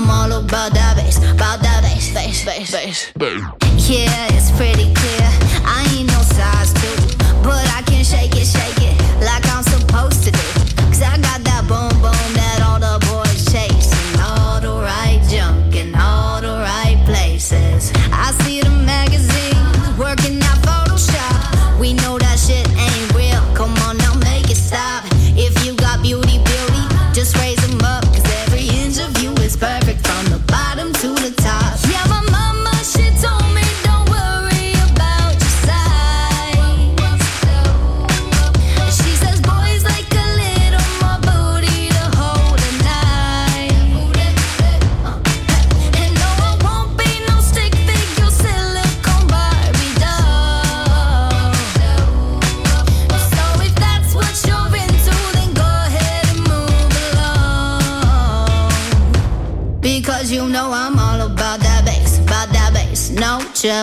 I'm all about that bass, about that bass, bass, bass, bass. Yeah, it's pretty clear. I ain't no size two, but I can shake it, shake it.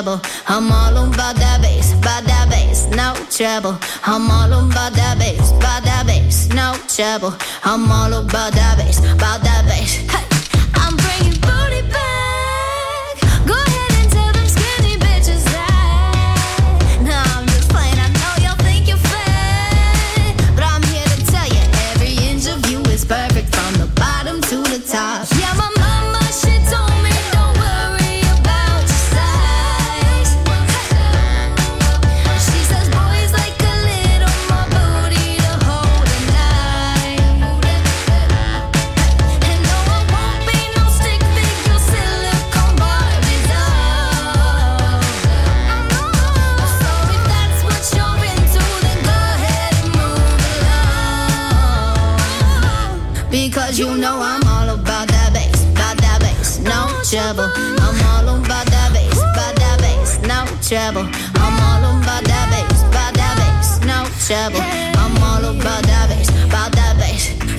trouble. I'm all on by that bass, by that bass, no trouble. I'm all on by that bass, by that bass, no trouble. I'm all about that bass, by that bass. Hey. Cause you know I'm all about that bass, about that bass, no trouble. I'm all about that bass, about that bass, no trouble. I'm all about that bass, about that bass, no trouble. I'm all about that bass, about that bass.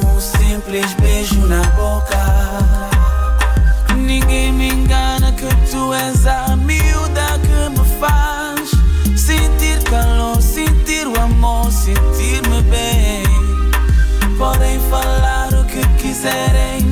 com um simples beijo na boca. Ninguém me engana que tu és a miúda que me faz sentir calor, sentir o amor, sentir-me bem. Podem falar o que quiserem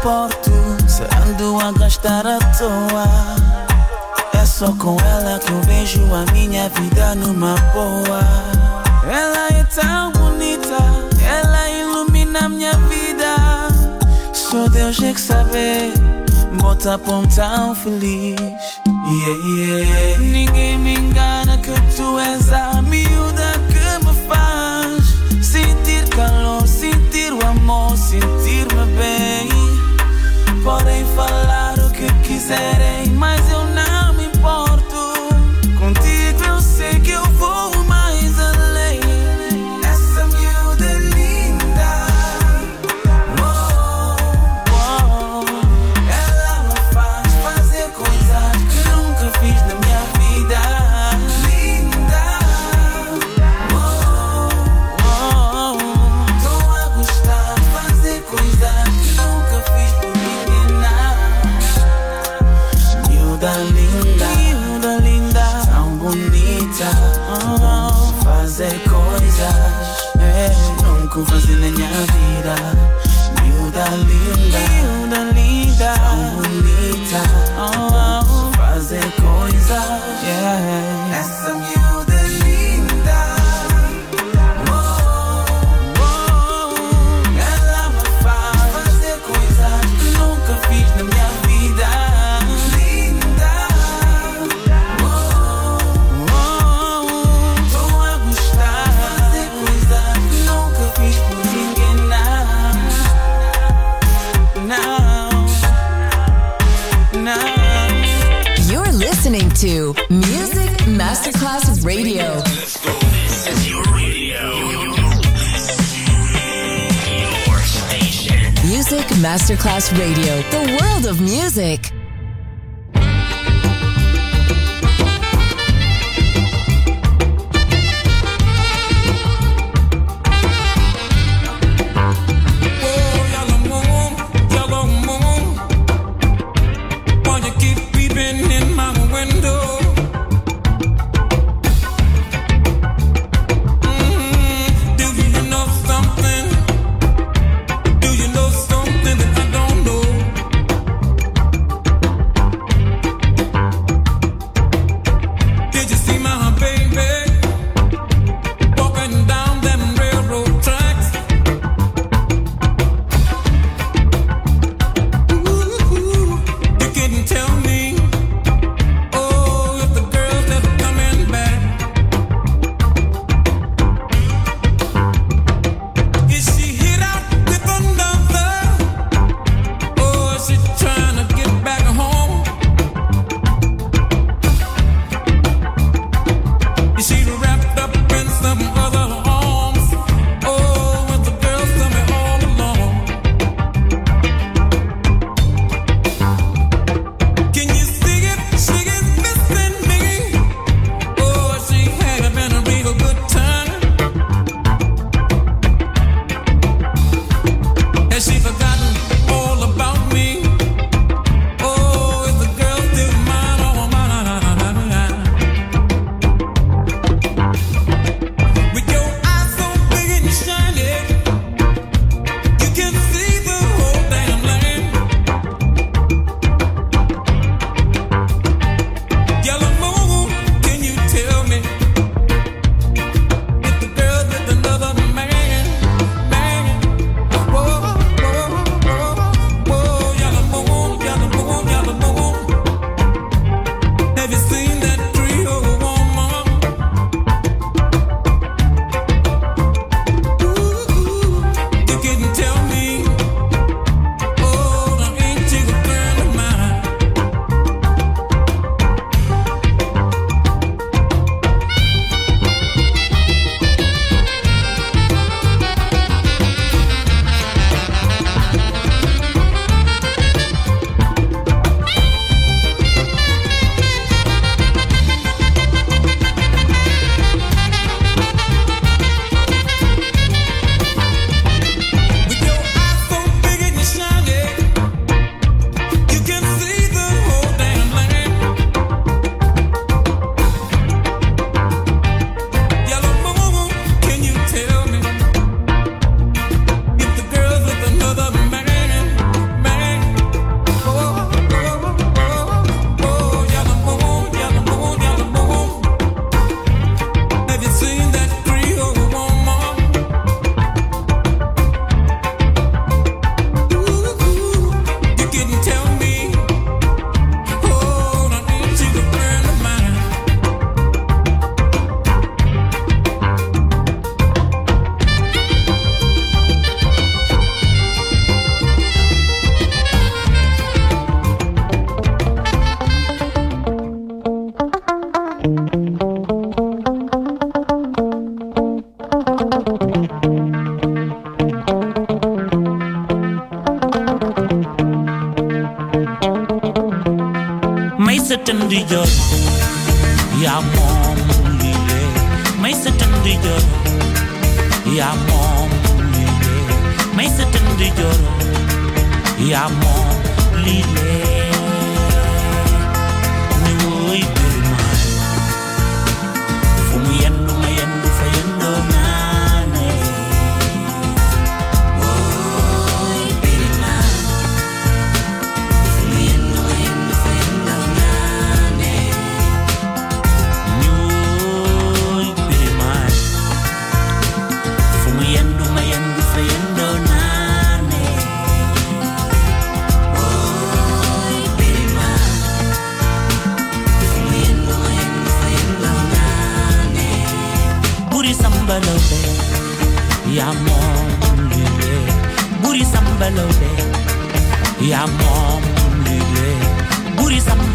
suporto Se ando a gastar à toa. É só com ela que eu vejo a minha vida numa boa. Ela é tão bonita Ela ilumina minha vida. Só Deus é que sabe Bota pão tão feliz. Yeah, yeah. Ninguém me engana que tu és a music.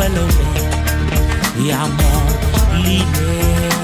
Sambalawbe yaa moom lile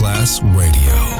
Masterclass Radio,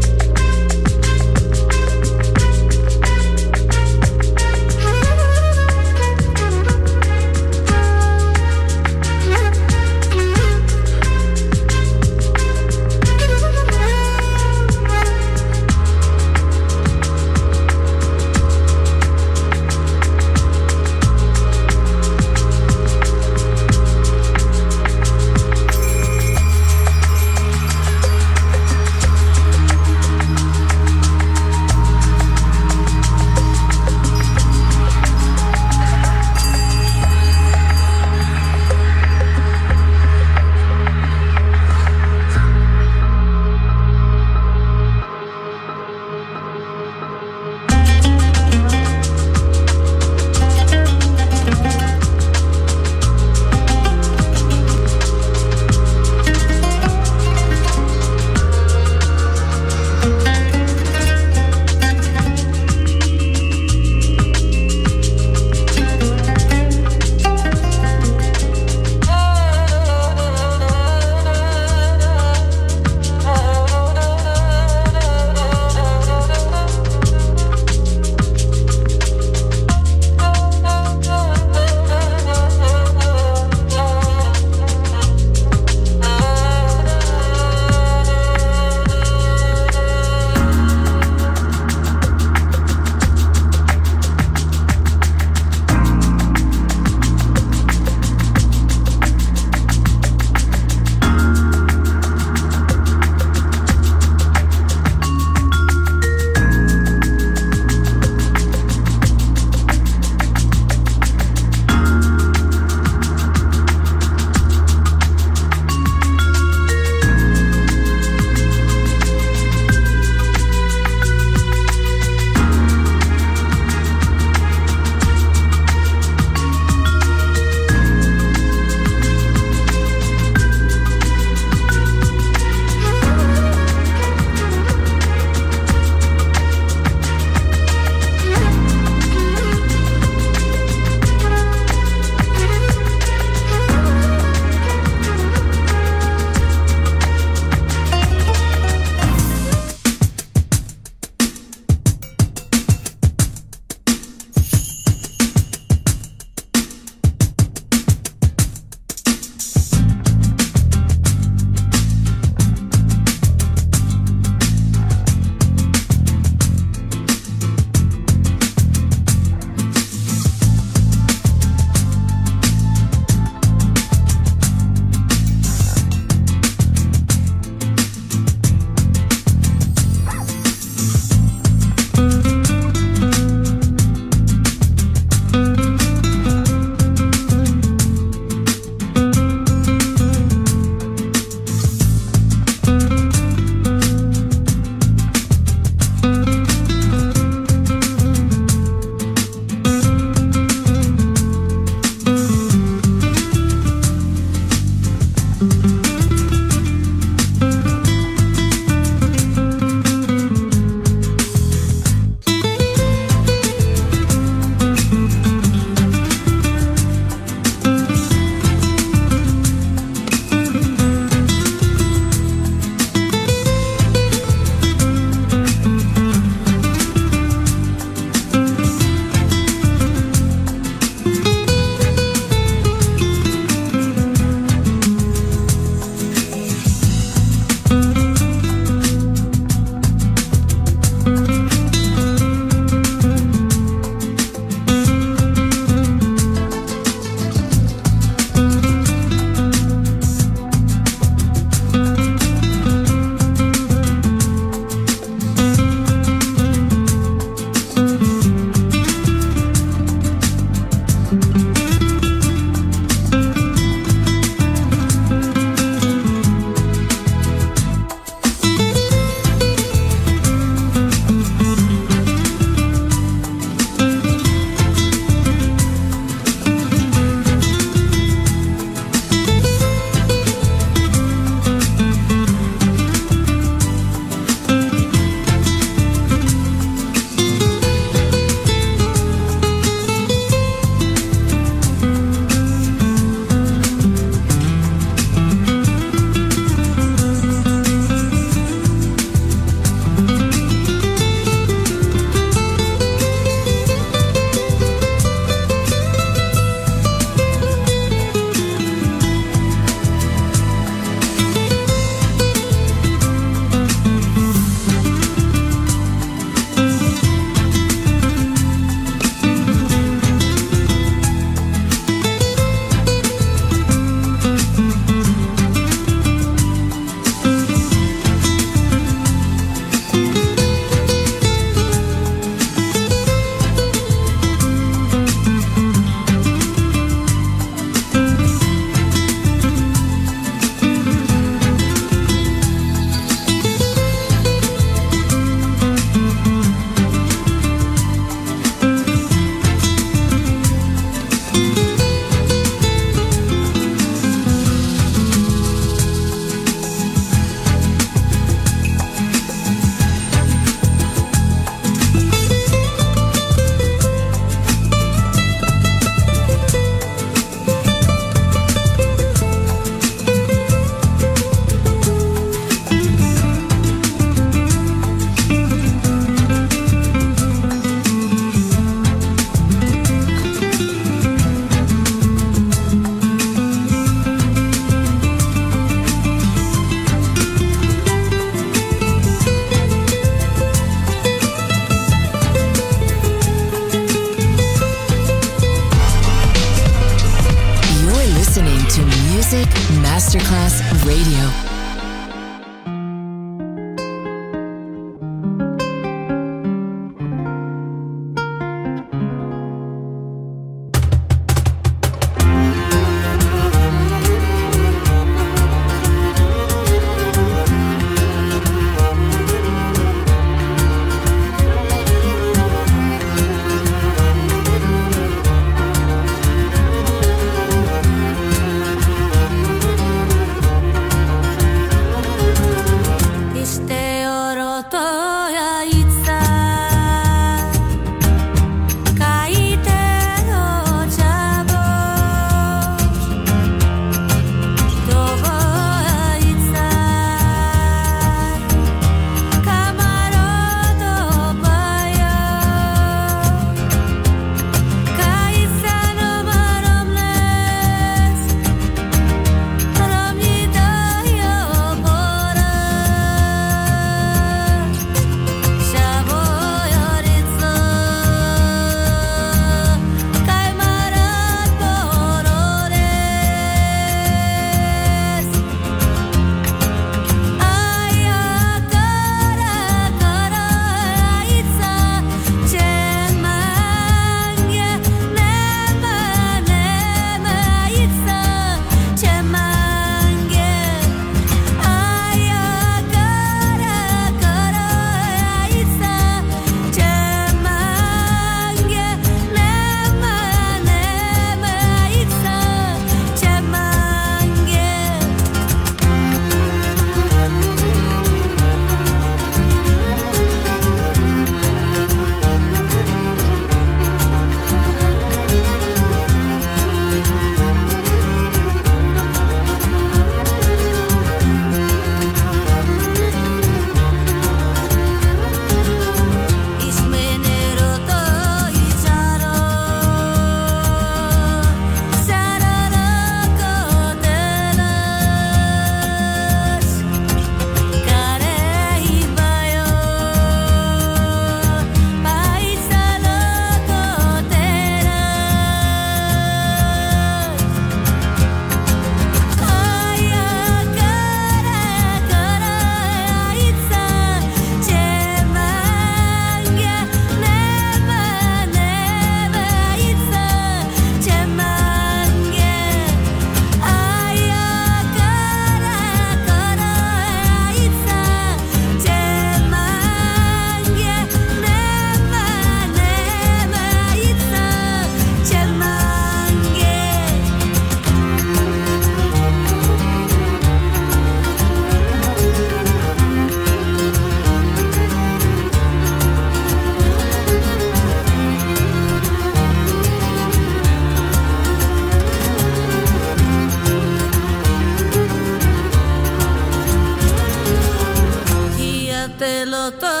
the